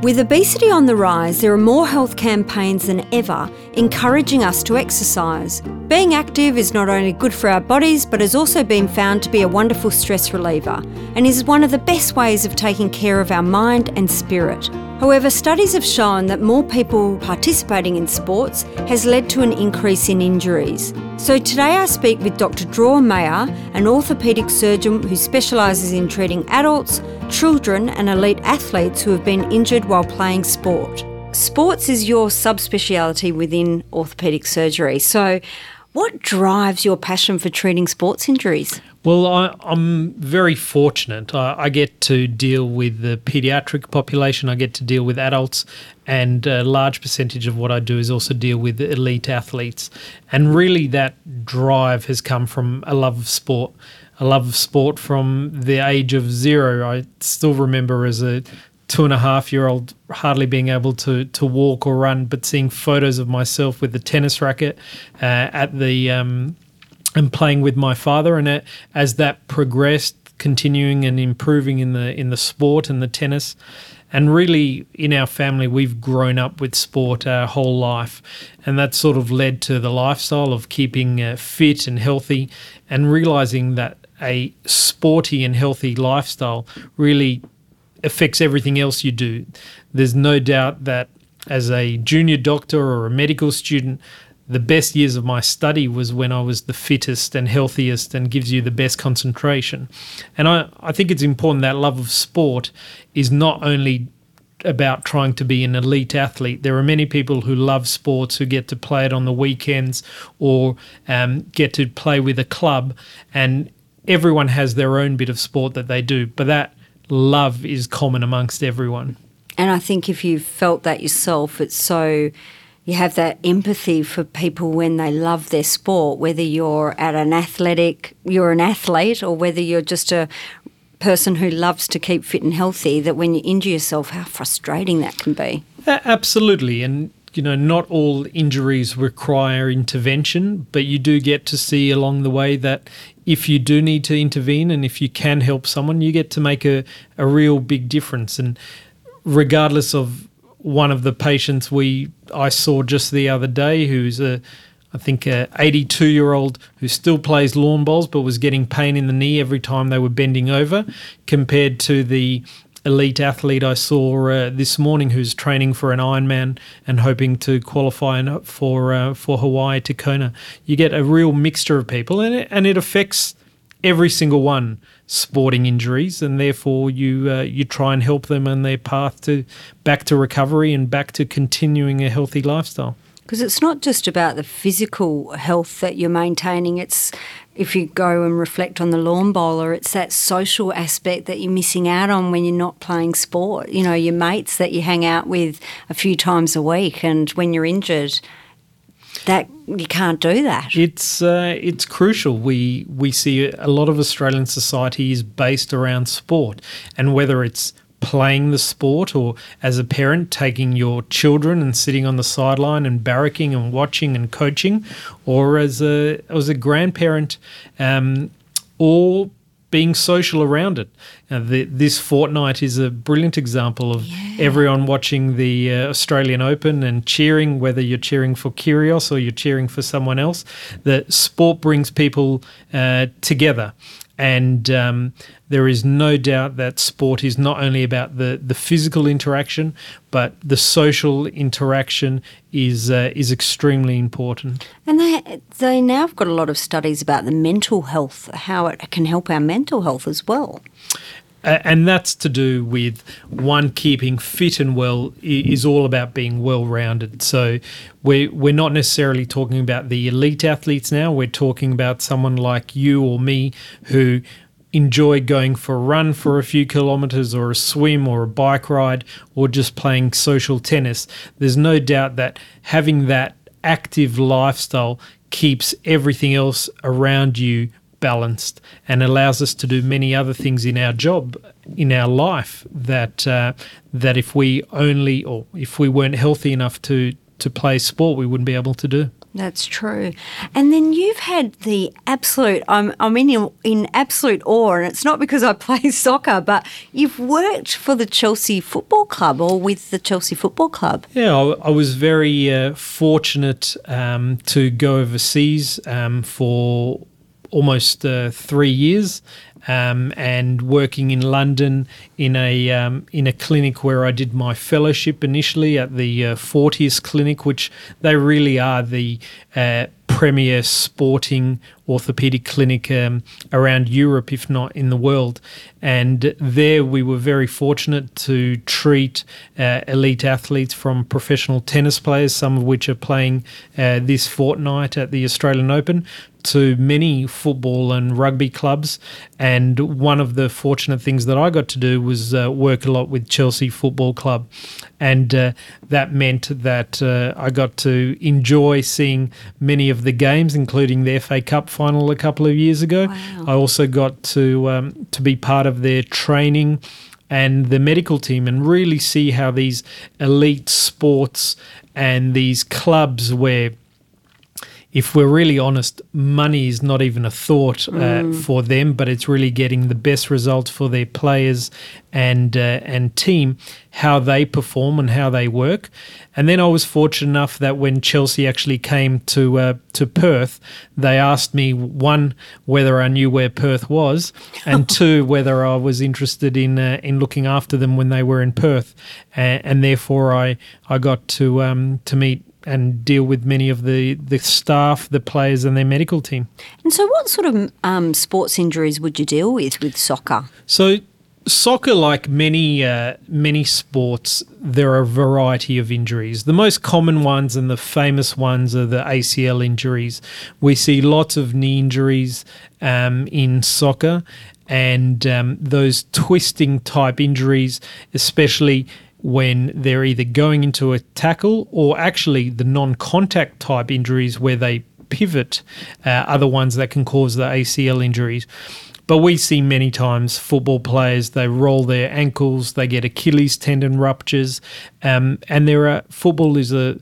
With obesity on the rise, there are more health campaigns than ever encouraging us to exercise. Being active is not only good for our bodies, but has also been found to be a wonderful stress reliever and is one of the best ways of taking care of our mind and spirit. However, studies have shown that more people participating in sports has led to an increase in injuries. So today I speak with Dr. Dror Maor, an orthopaedic surgeon who specialises in treating adults, children, and elite athletes who have been injured while playing sport. Sports is your subspeciality within orthopaedic surgery. So, what drives your passion for treating sports injuries? Well, I, am very fortunate. I, I, get to deal with the pediatric population, I get to deal with adults, and a large percentage of what I do is also deal with elite athletes. And really, that drive has come from a love of sport. A love of sport from the age of zero. I still remember as a two and a half year old hardly being able to to walk or run, but seeing photos of myself with the tennis racket uh, at the um, and playing with my father, and it, as that progressed, continuing and improving in the in the sport and the tennis. And really, in our family, we've grown up with sport our whole life. And that sort of led to the lifestyle of keeping uh, fit and healthy and realizing that a sporty and healthy lifestyle really affects everything else you do. There's no doubt that as a junior doctor or a medical student, the best years of my study was when I was the fittest and healthiest and gives you the best concentration. And I, I think it's important that love of sport is not only about trying to be an elite athlete. There are many people who love sports who get to play it on the weekends or um, get to play with a club, and everyone has their own bit of sport that they do. But that love is common amongst everyone. And I think if you've felt that yourself, it's so you have that empathy for people when they love their sport, whether you're at an athletic, you're an athlete, or whether you're just a person who loves to keep fit and healthy, that when you injure yourself, how frustrating that can be. Absolutely. And you know, not all injuries require intervention, but you do get to see along the way that if you do need to intervene and if you can help someone, you get to make a, a real big difference. And regardless of one of the patients we I saw just the other day, who's a I think a 82 year old who still plays lawn bowls but was getting pain in the knee every time they were bending over, compared to the elite athlete I saw uh, this morning who's training for an Ironman and hoping to qualify for uh, for Hawaii to Kona. You get a real mixture of people, and it, and it affects every single one sporting injuries, and therefore you uh, you try and help them on their path to back to recovery and back to continuing a healthy lifestyle. Because it's not just about the physical health that you're maintaining, it's if you go and reflect on the lawn bowler, it's that social aspect that you're missing out on when you're not playing sport. You know, your mates that you hang out with a few times a week, and when you're injured, that you can't do that. It's uh, it's crucial. We we see a lot of Australian society is based around sport, and whether it's playing the sport or as a parent taking your children and sitting on the sideline and barracking and watching and coaching or as a as a grandparent um, or being social around it. The, this fortnight is a brilliant example of yeah. everyone watching the uh, Australian Open and cheering, whether you're cheering for Kyrgios or you're cheering for someone else. That sport brings people uh, together. And um, there is no doubt that sport is not only about the, the physical interaction, but the social interaction is uh, is extremely important. And they they now have got a lot of studies about the mental health, how it can help our mental health as well. And that's to do with one keeping fit and well is all about being well rounded. So we're we're not necessarily talking about the elite athletes now. We're talking about someone like you or me who enjoy going for a run for a few kilometers or a swim or a bike ride or just playing social tennis. There's no doubt that having that active lifestyle keeps everything else around you balanced and allows us to do many other things in our job in our life that uh, that if we only or if we weren't healthy enough to to play sport we wouldn't be able to do That's true. And then you've had the absolute, I'm, I'm in, in absolute awe, and it's not because I play soccer, but you've worked for the Chelsea Football Club or with the Chelsea Football Club. Yeah, I, I was very uh, fortunate um, to go overseas um, for almost uh, three years. Um, and working in London in a um, in a clinic where I did my fellowship initially at the uh, Fortius Clinic, which they really are the uh, premier sporting orthopedic clinic um, around Europe, if not in the world. And there we were very fortunate to treat uh, elite athletes from professional tennis players, some of which are playing uh, this fortnight at the Australian Open, to many football and rugby clubs. And one of the fortunate things that I got to do was uh, work a lot with Chelsea Football Club. And uh, that meant that uh, I got to enjoy seeing many of the games, including the FA Cup final a couple of years ago. Wow. I also got to um, to be part of their training and the medical team and really see how these elite sports and these clubs where if we're really honest, money is not even a thought uh, for them, but it's really getting the best results for their players and uh, and team, how they perform and how they work. And then I was fortunate enough that when Chelsea actually came to uh, to Perth, they asked me one whether I knew where Perth was, and two whether I was interested in uh, in looking after them when they were in Perth, and, and therefore I I got to um, to meet and deal with many of the, the staff, the players, and their medical team. And so, what sort of um, sports injuries would you deal with with soccer? So, soccer, like many uh, many sports, there are a variety of injuries. The most common ones and the famous ones are the ACL injuries. We see lots of knee injuries um, in soccer, and um, those twisting type injuries, especially when they're either going into a tackle or actually the non-contact type injuries where they pivot uh, are the ones that can cause the ACL injuries. But we see many times football players, they roll their ankles, they get Achilles tendon ruptures. Um, and there are, football is a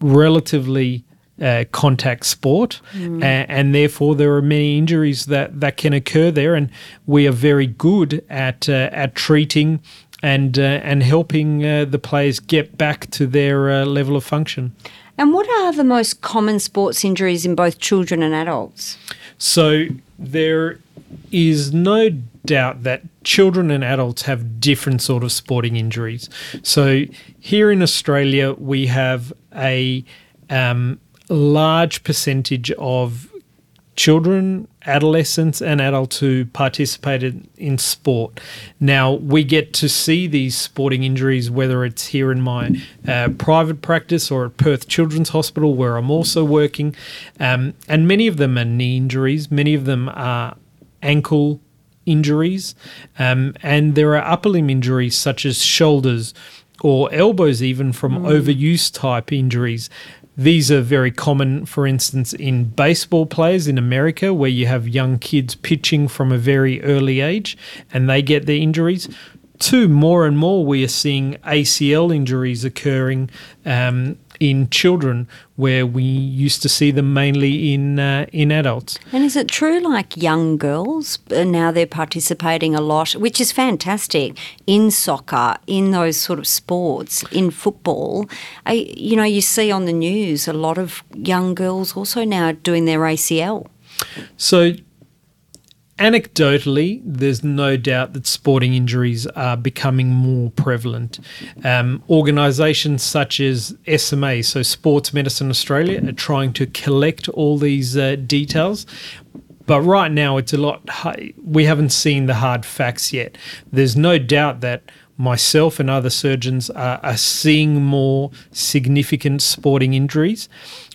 relatively uh, contact sport, a- and therefore there are many injuries that, that can occur there. And we are very good at, uh, at treating and, uh, and helping uh, the players get back to their uh, level of function. And what are the most common sports injuries in both children and adults? So there is no doubt that children and adults have different sort of sporting injuries. So here in Australia, we have a um, large percentage of children, adolescents, and adults who participated in sport. Now, we get to see these sporting injuries, whether it's here in my uh, private practice or at Perth Children's Hospital, where I'm also working. Um, and many of them are knee injuries, many of them are ankle injuries, um, and there are upper limb injuries such as shoulders or elbows, even from overuse type injuries. These are very common, for instance, in baseball players in America, where you have young kids pitching from a very early age and they get their injuries. Two, more and more, we are seeing ACL injuries occurring um, in children, where we used to see them mainly in uh, in adults. And is it true, like young girls, uh, now they're participating a lot, which is fantastic, in soccer, in those sort of sports, in football? I, you know, you see on the news a lot of young girls also now doing their ACL. So, anecdotally, there's no doubt that sporting injuries are becoming more prevalent. Um, organisations such as SMA, so Sports Medicine Australia, are trying to collect all these uh, details. But right now, it's a lot. We haven't seen the hard facts yet. There's no doubt that myself and other surgeons are, are seeing more significant sporting injuries.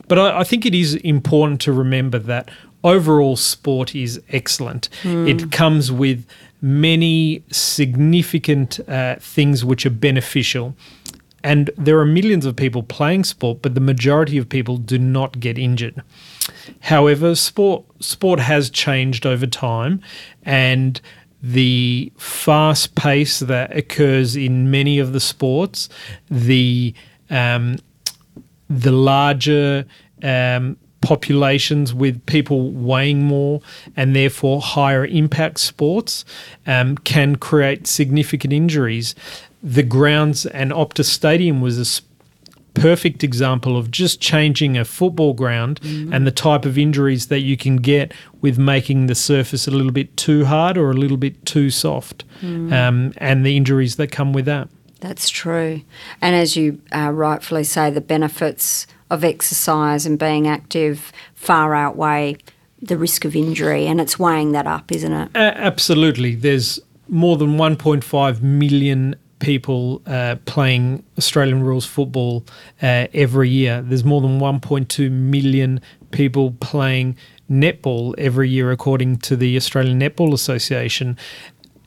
But I, I think it is important to remember that overall sport is excellent. It comes with many significant uh, things which are beneficial. And there are millions of people playing sport, but the majority of people do not get injured. However, sport sport has changed over time, and the fast pace that occurs in many of the sports, the um, the larger um, populations with people weighing more and therefore higher impact sports um, can create significant injuries. The grounds and Optus Stadium was a perfect example of just changing a football ground mm. and the type of injuries that you can get with making the surface a little bit too hard or a little bit too soft, mm. um, and the injuries that come with that. That's true. And as you uh, rightfully say, the benefits of exercise and being active far outweigh the risk of injury, and it's weighing that up, isn't it? Uh, absolutely. There's more than 1.5 million people uh, playing Australian rules football uh, every year. There's more than 1.2 million people playing netball every year, according to the Australian Netball Association.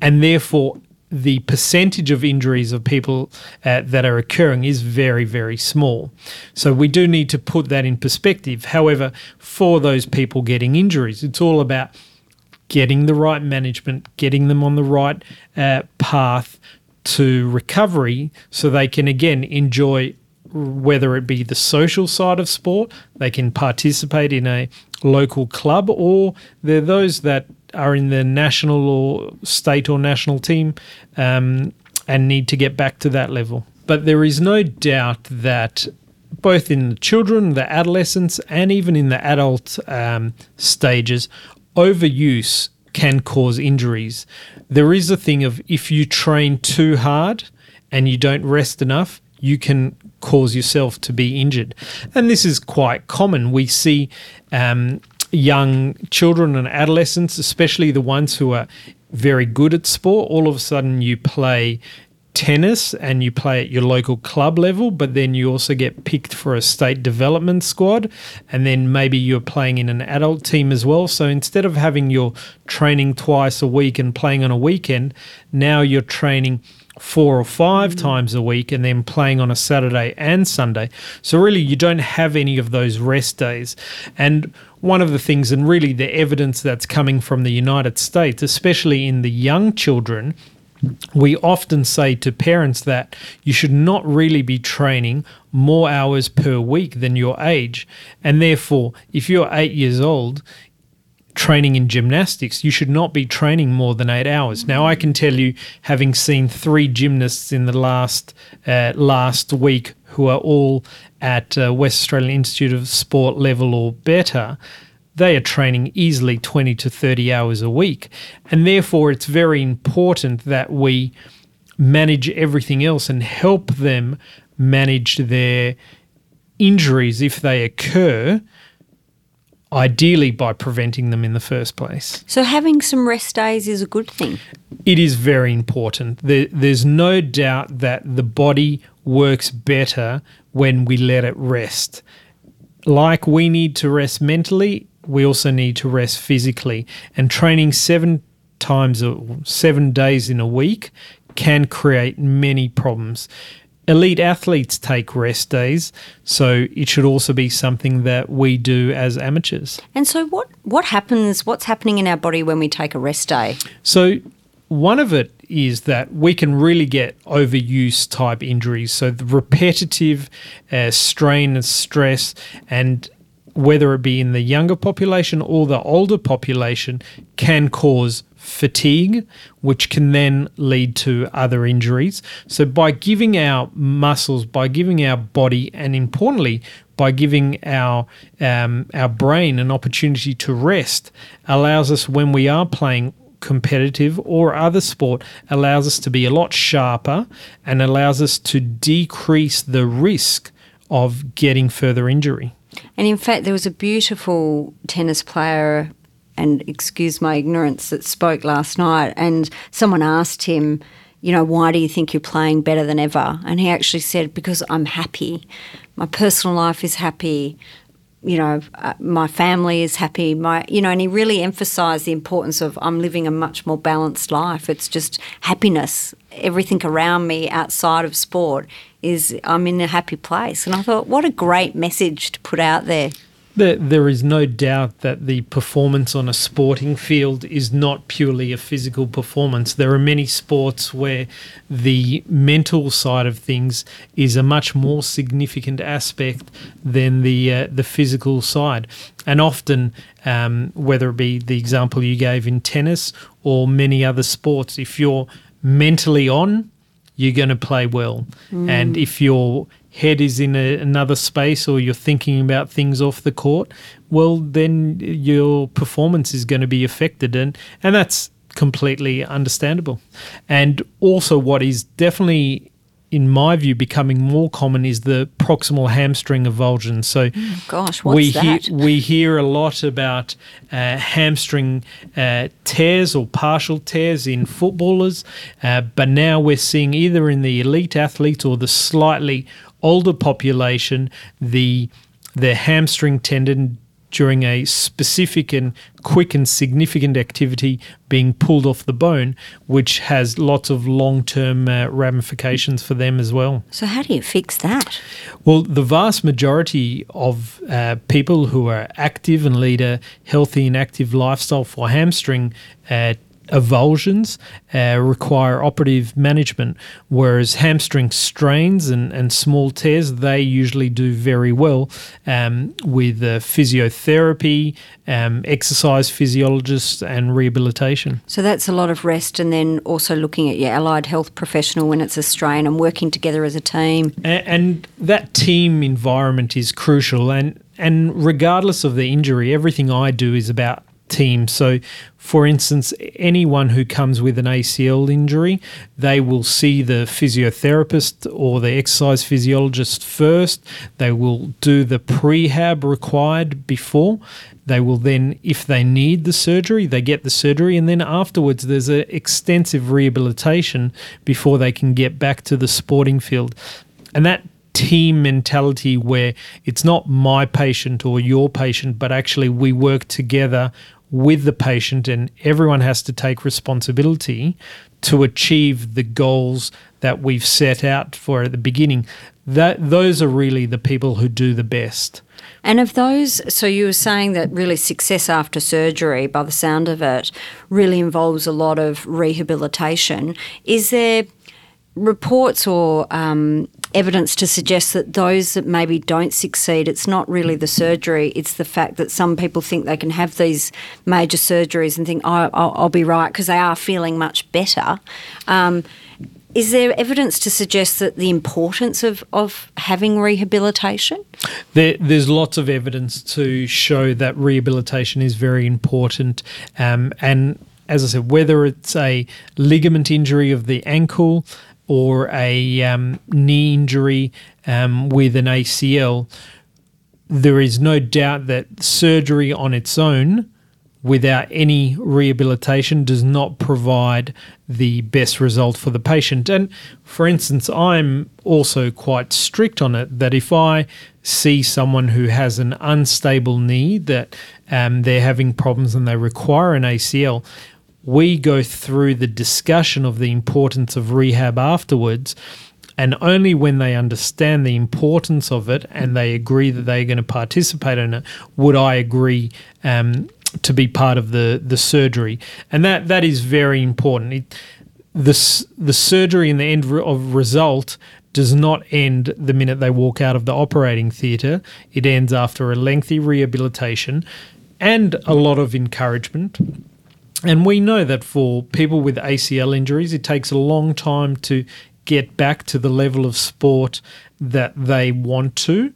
And therefore, the percentage of injuries of people uh, that are occurring is very, very small. So we do need to put that in perspective. However, for those people getting injuries, it's all about getting the right management, getting them on the right uh, path to recovery so they can again enjoy whether it be the social side of sport, they can participate in a local club, or they're those that are in the national or state or national team um, and need to get back to that level. But there is no doubt that both in the children, the adolescents, and even in the adult um, stages, overuse can cause injuries. There is a thing of if you train too hard and you don't rest enough, you can cause yourself to be injured. And this is quite common. We see um, young children and adolescents, especially the ones who are very good at sport, all of a sudden you play tennis and you play at your local club level, but then you also get picked for a state development squad, and then maybe you're playing in an adult team as well. So instead of having your training twice a week and playing on a weekend, now you're training four or five mm. times a week and then playing on a Saturday and Sunday. So really you don't have any of those rest days. And one of the things and really the evidence that's coming from the United States, especially in the young children, we often say to parents that you should not really be training more hours per week than your age. And therefore, if you're eight years old, training in gymnastics, you should not be training more than eight hours. Now, I can tell you, having seen three gymnasts in the last uh, last week who are all at uh, West Australian Institute of Sport level or better, they are training easily 20 to 30 hours a week. And therefore, it's very important that we manage everything else and help them manage their injuries if they occur ideally by preventing them in the first place. So, having some rest days is a good thing. It is very important. There, there's no doubt that the body works better when we let it rest. Like we need to rest mentally, we also need to rest physically. And training seven times seven days in a week can create many problems. Elite athletes take rest days, so it should also be something that we do as amateurs. And so, what what happens? What's happening in our body when we take a rest day? So, one of it is that we can really get overuse type injuries. So, the repetitive uh, strain and stress and whether it be in the younger population or the older population, can cause fatigue, which can then lead to other injuries. So, by giving our muscles, by giving our body, and importantly, by giving our um, our brain an opportunity to rest, allows us when we are playing competitive or other sport allows us to be a lot sharper and allows us to decrease the risk of getting further injury. And in fact, there was a beautiful tennis player, and excuse my ignorance, that spoke last night. And someone asked him, you know, why do you think you're playing better than ever? And he actually said, because I'm happy. My personal life is happy. You know, uh, my family is happy. My, you know, and he really emphasised the importance of I'm living a much more balanced life. It's just happiness. Everything around me outside of sport is I'm in a happy place. And I thought, what a great message to put out there. There, there is no doubt that the performance on a sporting field is not purely a physical performance. There are many sports where the mental side of things is a much more significant aspect than the uh, the physical side. And often, um, whether it be the example you gave in tennis or many other sports, if you're mentally on, you're going to play well. Mm. And if you're head is in a, another space or you're thinking about things off the court, well, then your performance is going to be affected. And, and that's completely understandable. And also, what is definitely in my view, becoming more common is the proximal hamstring avulsion. So, oh, gosh, what's we that? Hear, we hear a lot about uh, hamstring uh, tears or partial tears in footballers, uh, but now we're seeing either in the elite athletes or the slightly older population, the the hamstring tendon during a specific and quick and significant activity being pulled off the bone, which has lots of long term uh, ramifications for them as well. So, how do you fix that? Well, the vast majority of uh, people who are active and lead a healthy and active lifestyle for hamstring uh, avulsions uh, require operative management, whereas hamstring strains and, and small tears, they usually do very well um, with uh, physiotherapy, um, exercise physiologists, and rehabilitation. So that's a lot of rest, and then also looking at your allied health professional when it's a strain and working together as a team. And, and that team environment is crucial. And and regardless of the injury, everything I do is about team. So, for instance, anyone who comes with an ACL injury, they will see the physiotherapist or the exercise physiologist first. They will do the prehab required before. They will then, if they need the surgery, they get the surgery, and then afterwards there's an extensive rehabilitation before they can get back to the sporting field. And that team mentality where it's not my patient or your patient, but actually we work together with the patient, and everyone has to take responsibility to achieve the goals that we've set out for at the beginning. That those are really the people who do the best. And of those, so you were saying that really success after surgery, by the sound of it, really involves a lot of rehabilitation. Is there reports or um, evidence to suggest that those that maybe don't succeed, it's not really the surgery, it's the fact that some people think they can have these major surgeries and think, oh, I'll, I'll be right because they are feeling much better. Um, is there evidence to suggest that the importance of, of having rehabilitation? There, there's lots of evidence to show that rehabilitation is very important. Um, and as I said, whether it's a ligament injury of the ankle, or a um, knee injury um, with an ACL, there is no doubt that surgery on its own, without any rehabilitation, does not provide the best result for the patient. And for instance, I'm also quite strict on it that if I see someone who has an unstable knee, that um, they're having problems and they require an ACL, we go through the discussion of the importance of rehab afterwards. And only when they understand the importance of it and they agree that they're going to participate in it would I agree um, to be part of the, the surgery. And that, that is very important. It, the, the surgery and the end of result does not end the minute they walk out of the operating theatre. It ends after a lengthy rehabilitation and a lot of encouragement and we know that for people with ACL injuries, it takes a long time to get back to the level of sport that they want to.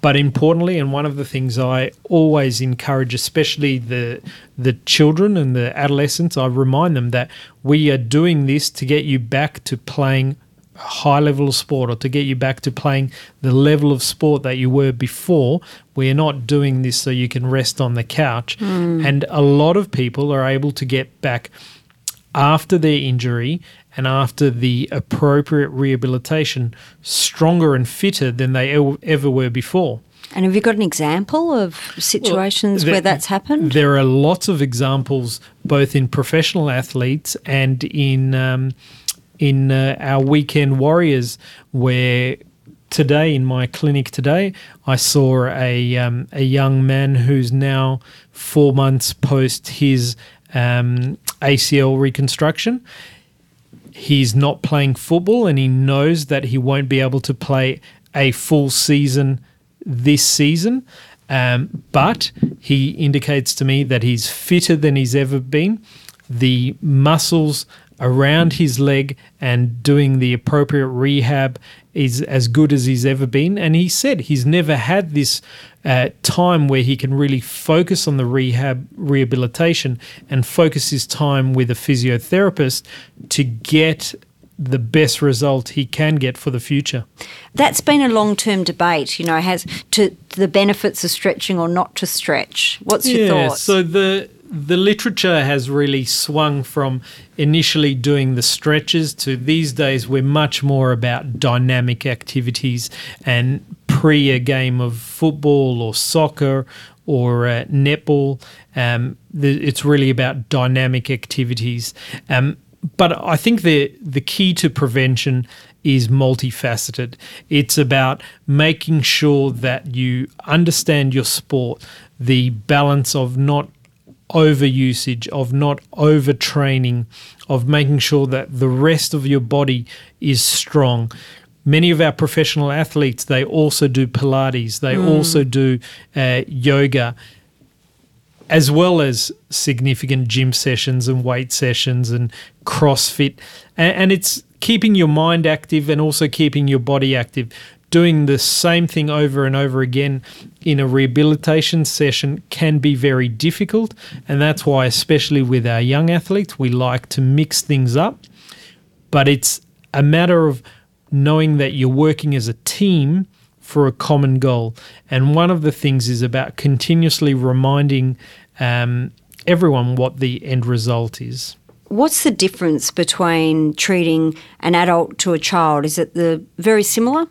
But importantly, and one of the things I always encourage, especially the the children and the adolescents, I remind them that we are doing this to get you back to playing high level of sport or to get you back to playing the level of sport that you were before. We're not doing this so you can rest on the couch. Mm. And a lot of people are able to get back after their injury and after the appropriate rehabilitation stronger and fitter than they ever were before. And have you got an example of situations well, there, where that's happened? There are lots of examples, both in professional athletes and in um, in uh, our weekend warriors, where today in my clinic today, I saw a um, a young man who's now four months post his um, ACL reconstruction. He's not playing football, and he knows that he won't be able to play a full season this season. Um, but he indicates to me that he's fitter than he's ever been. The muscles around his leg and doing the appropriate rehab is as good as he's ever been. And he said he's never had this uh, time where he can really focus on the rehab rehabilitation and focus his time with a physiotherapist to get the best result he can get for the future. That's been a long term debate, you know, has to the benefits of stretching or not to stretch. What's your yeah, thoughts? So the the literature has really swung from initially doing the stretches to these days we're much more about dynamic activities and pre a game of football or soccer or uh, netball. Um, the, it's really about dynamic activities. Um, but I think the the key to prevention is multifaceted. It's about making sure that you understand your sport, the balance of not overusage, of not overtraining, of making sure that the rest of your body is strong. Many of our professional athletes, they also do Pilates, they mm. also do uh, yoga, as well as significant gym sessions and weight sessions and CrossFit. And, and it's keeping your mind active and also keeping your body active doing the same thing over and over again in a rehabilitation session can be very difficult. And that's why, especially with our young athletes, we like to mix things up. But it's a matter of knowing that you're working as a team for a common goal. And one of the things is about continuously reminding um, everyone what the end result is. What's the difference between treating an adult to a child? Is it the very similar?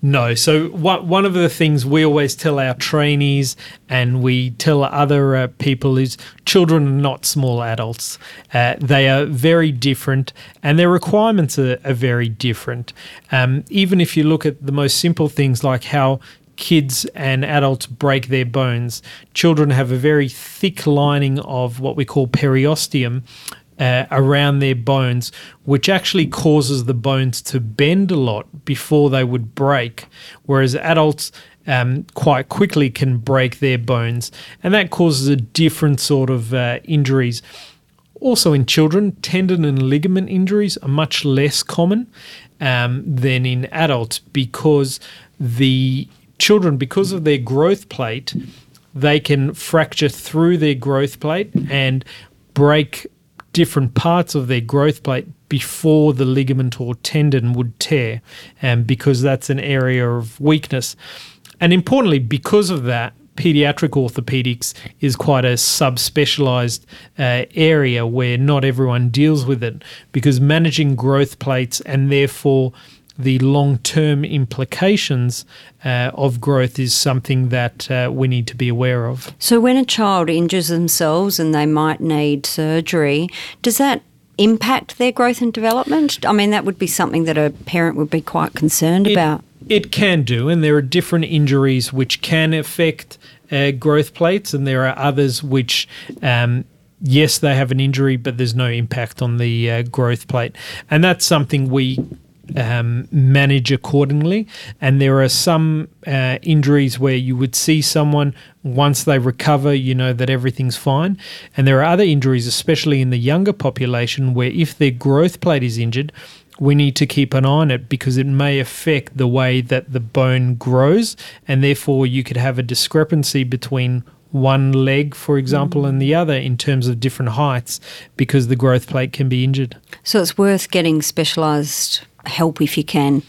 No. So one of the things we always tell our trainees and we tell other uh, people is children are not small adults. Uh, they are very different and their requirements are, are very different. Um, even if you look at the most simple things like how kids and adults break their bones, children have a very thick lining of what we call periosteum, uh, around their bones, which actually causes the bones to bend a lot before they would break. Whereas adults um, quite quickly can break their bones, and that causes a different sort of uh, injuries. Also, in children, tendon and ligament injuries are much less common um, than in adults because the children, because of their growth plate, they can fracture through their growth plate and break different parts of their growth plate before the ligament or tendon would tear, and because that's an area of weakness. And importantly, because of that, pediatric orthopedics is quite a subspecialized uh, area where not everyone deals with it because managing growth plates and therefore the long term implications uh, of growth is something that uh, we need to be aware of. So, when a child injures themselves and they might need surgery, does that impact their growth and development? I mean, that would be something that a parent would be quite concerned it, about. It can do, and there are different injuries which can affect uh, growth plates, and there are others which um, yes, they have an injury, but there's no impact on the uh, growth plate. And that's something we um, manage accordingly. And there are some uh, injuries where you would see someone once they recover, you know that everything's fine. And there are other injuries, especially in the younger population, where if their growth plate is injured, we need to keep an eye on it because it may affect the way that the bone grows, and therefore you could have a discrepancy between one leg, for example, and the other in terms of different heights because the growth plate can be injured. So it's worth getting specialised help if you can.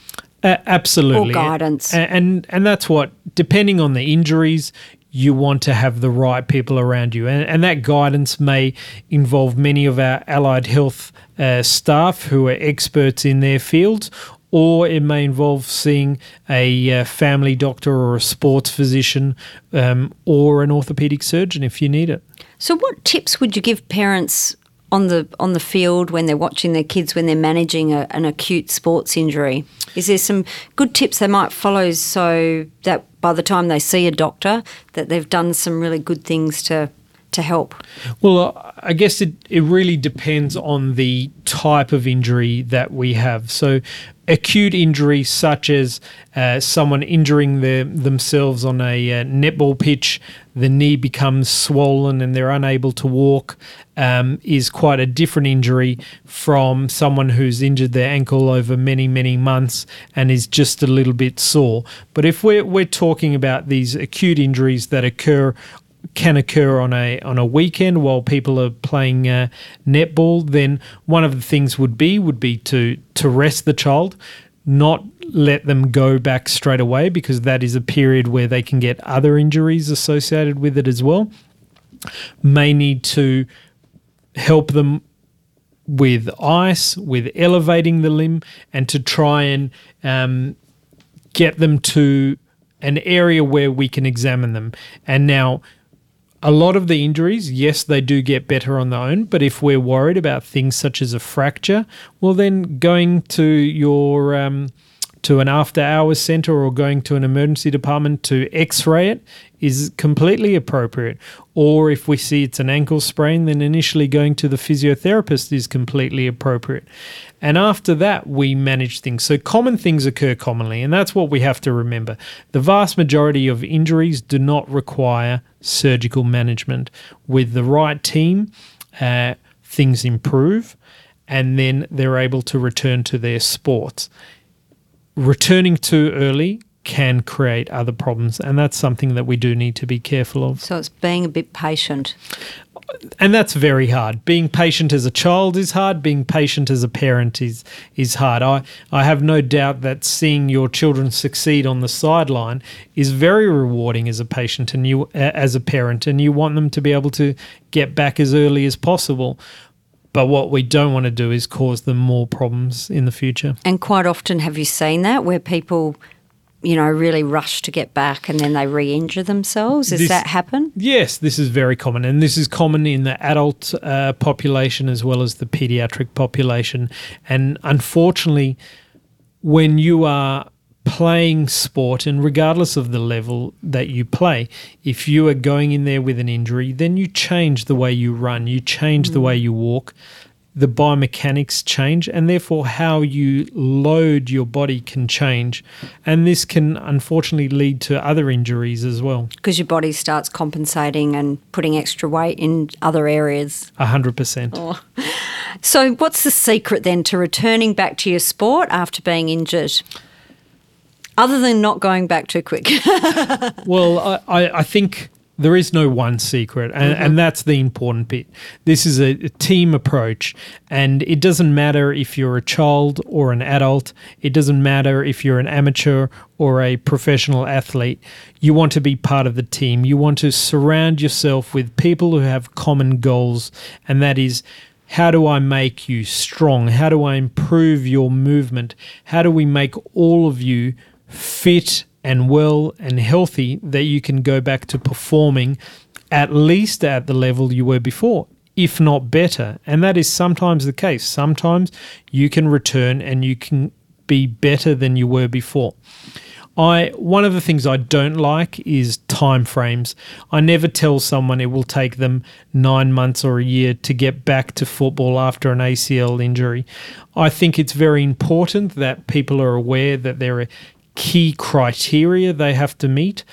Uh, absolutely. Or guidance. And, and, and that's what, depending on the injuries, you want to have the right people around you. And, and that guidance may involve many of our allied health uh, staff who are experts in their fields, or it may involve seeing a uh, family doctor or a sports physician um, or an orthopedic surgeon if you need it. So, what tips would you give parents on the on the field when they're watching their kids when they're managing a, an acute sports injury? Is there some good tips they might follow so that by the time they see a doctor that they've done some really good things to to help? Well, uh, I guess it, it really depends on the type of injury that we have. So, acute injuries such as uh, someone injuring themselves on a uh, netball pitch, the knee becomes swollen and they're unable to walk, um, is quite a different injury from someone who's injured their ankle over many, many months and is just a little bit sore. But if we're, we're talking about these acute injuries that occur can occur on a on a weekend while people are playing uh, netball, then one of the things would be would be to to rest the child, not let them go back straight away because that is a period where they can get other injuries associated with it as well. May need to help them with ice, with elevating the limb, and to try and um, get them to an area where we can examine them. And now a lot of the injuries, yes, they do get better on their own, but if we're worried about things such as a fracture, well, then going to your um, to an after hours center or going to an emergency department to x-ray it is completely appropriate. Or if we see it's an ankle sprain then initially going to the physiotherapist is completely appropriate. And after that we manage things. So common things occur commonly and that's what we have to remember. The vast majority of injuries do not require surgical management. With the right team uh, things improve and then they're able to return to their sports returning too early can create other problems, and that's something that we do need to be careful of. So it's being a bit patient. And that's very hard. Being patient as a child is hard. Being patient as a parent is is hard. I, I have no doubt that seeing your children succeed on the sideline is very rewarding as a patient and you as a parent, and you want them to be able to get back as early as possible. But what we don't want to do is cause them more problems in the future. And quite often, have you seen that where people, you know, really rush to get back and then they re injure themselves? Does This- that happen? Yes, this is very common, and this is common in the adult uh, population as well as the pediatric population. And unfortunately, when you are playing sport, and regardless of the level that you play, if you are going in there with an injury, then you change the way you run, you change the hmm. way you walk. The biomechanics change, and therefore, how you load your body can change. And this can unfortunately lead to other injuries as well. Because your body starts compensating and putting extra weight in other areas. A hundred percent. Oh. So, what's the secret then to returning back to your sport after being injured? Other than not going back too quick. Well, I, I, think there is no one secret, and, mm-hmm. and that's the important bit. This is a, a team approach, and it doesn't matter if you're a child or an adult, it doesn't matter if you're an amateur or a professional athlete. You want to be part of the team. You want to surround yourself with people who have common goals, and that is how do I make you strong? How do I improve your movement? How do we make all of you fit and well and healthy that you can go back to performing at least at the level you were before, if not better? And that is sometimes the case. Sometimes you can return and you can be better than you were before. I one of the things I don't like is time frames. I never tell someone it will take them 9 months or a year to get back to football after an ACL injury. I think it's very important that people are aware that there are key criteria they have to meet.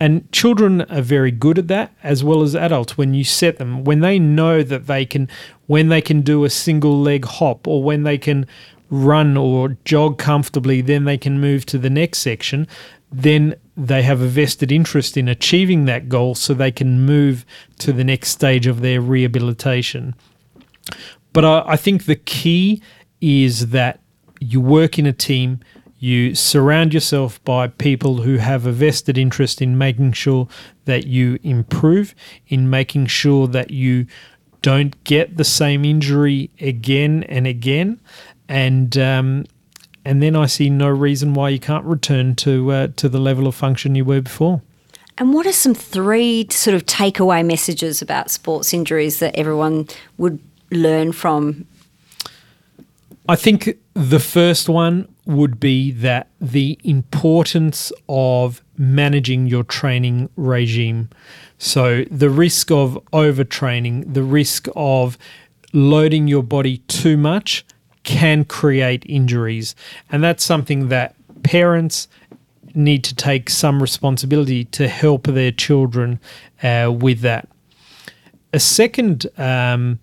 And children are very good at that, as well as adults. When you set them, when they know that they can, when they can do a single leg hop, or when they can run or jog comfortably, then they can move to the next section. Then they have a vested interest in achieving that goal, so they can move to the next stage of their rehabilitation. But I, I think the key is that you work in a team, you surround yourself by people who have a vested interest in making sure that you improve, in making sure that you don't get the same injury again and again, and um, and then I see no reason why you can't return to uh, to the level of function you were before. and what are some three sort of takeaway messages about sports injuries that everyone would learn from? I think the first one would be that the importance of managing your training regime. So, the risk of overtraining, the risk of loading your body too much can create injuries. And that's something that parents need to take some responsibility to help their children uh, with that. A second um,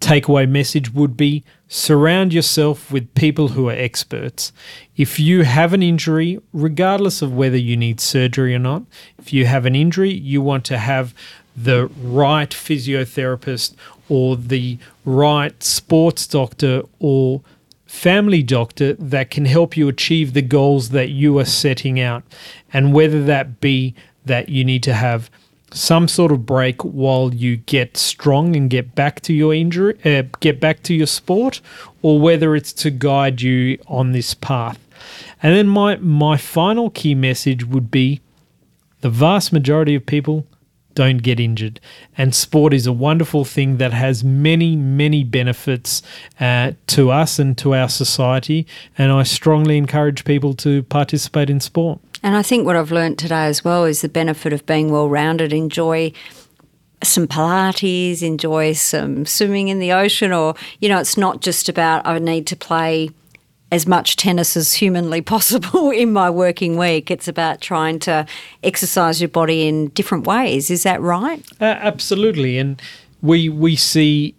takeaway message would be surround yourself with people who are experts. If you have an injury, regardless of whether you need surgery or not, if you have an injury, you want to have the right physiotherapist or the right sports doctor or family doctor that can help you achieve the goals that you are setting out. And whether that be that you need to have some sort of break while you get strong and get back to your injury, uh, get back to your sport, or whether it's to guide you on this path. And then my my final key message would be the vast majority of people don't get injured. And sport is a wonderful thing that has many, many benefits uh, to us and to our society. And I strongly encourage people to participate in sport. And I think what I've learned today as well is the benefit of being well rounded. Enjoy some Pilates, enjoy some swimming in the ocean, or, you know, it's not just about I need to play as much tennis as humanly possible in my working week. It's about trying to exercise your body in different ways. Is that right? Uh, absolutely, and we we see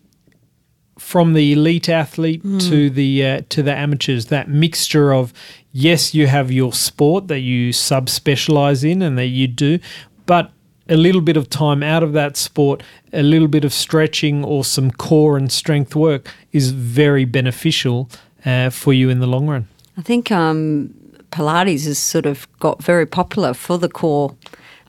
from the elite athlete mm. to the uh, to the amateurs that mixture of yes, you have your sport that you subspecialize in and that you do, but a little bit of time out of that sport, a little bit of stretching or some core and strength work is very beneficial uh, for you in the long run? I think um, Pilates has sort of got very popular for the core.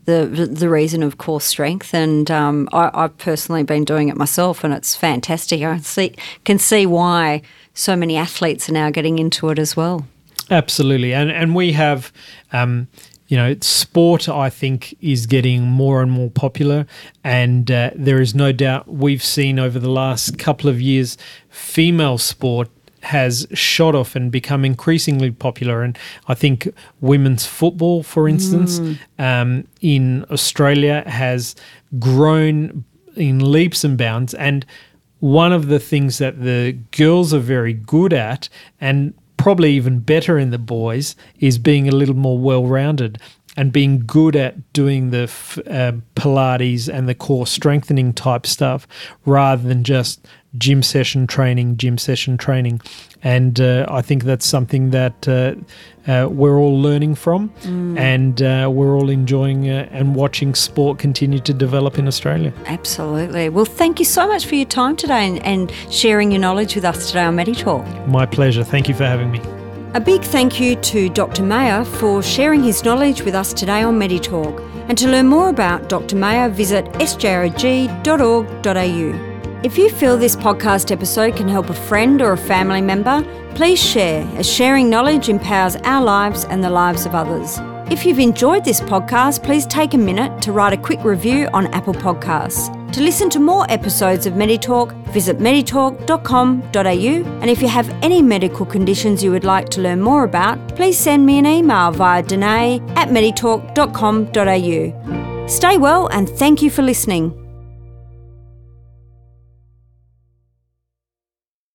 The, the reason of core strength, and um, I, I've personally been doing it myself, and it's fantastic. I see, can see why so many athletes are now getting into it as well. Absolutely, and and we have um, you know, sport, I think, is getting more and more popular. And uh, there is no doubt we've seen over the last couple of years female sport has shot off and become increasingly popular. And I think women's football, for instance, mm. um, in Australia has grown in leaps and bounds. And one of the things that the girls are very good at, and probably even better in the boys, is being a little more well rounded and being good at doing the uh, Pilates and the core strengthening type stuff rather than just gym session training, gym session training. And uh, I think that's something that uh, uh, we're all learning from, mm. and uh, we're all enjoying uh, and watching sport continue to develop in Australia. Absolutely. Well, thank you so much for your time today and, and sharing your knowledge with us today on MediTalk. My pleasure. Thank you for having me. A big thank you to Dr. Maor for sharing his knowledge with us today on MediTalk. And to learn more about Dr. Maor, visit sjrg.org.au. If you feel this podcast episode can help a friend or a family member, please share, as sharing knowledge empowers our lives and the lives of others. If you've enjoyed this podcast, please take a minute to write a quick review on Apple Podcasts. To listen to more episodes of MediTalk, visit meditalk.com.au. And if you have any medical conditions you would like to learn more about, please send me an email via danae at meditalk.com.au. Stay well and thank you for listening.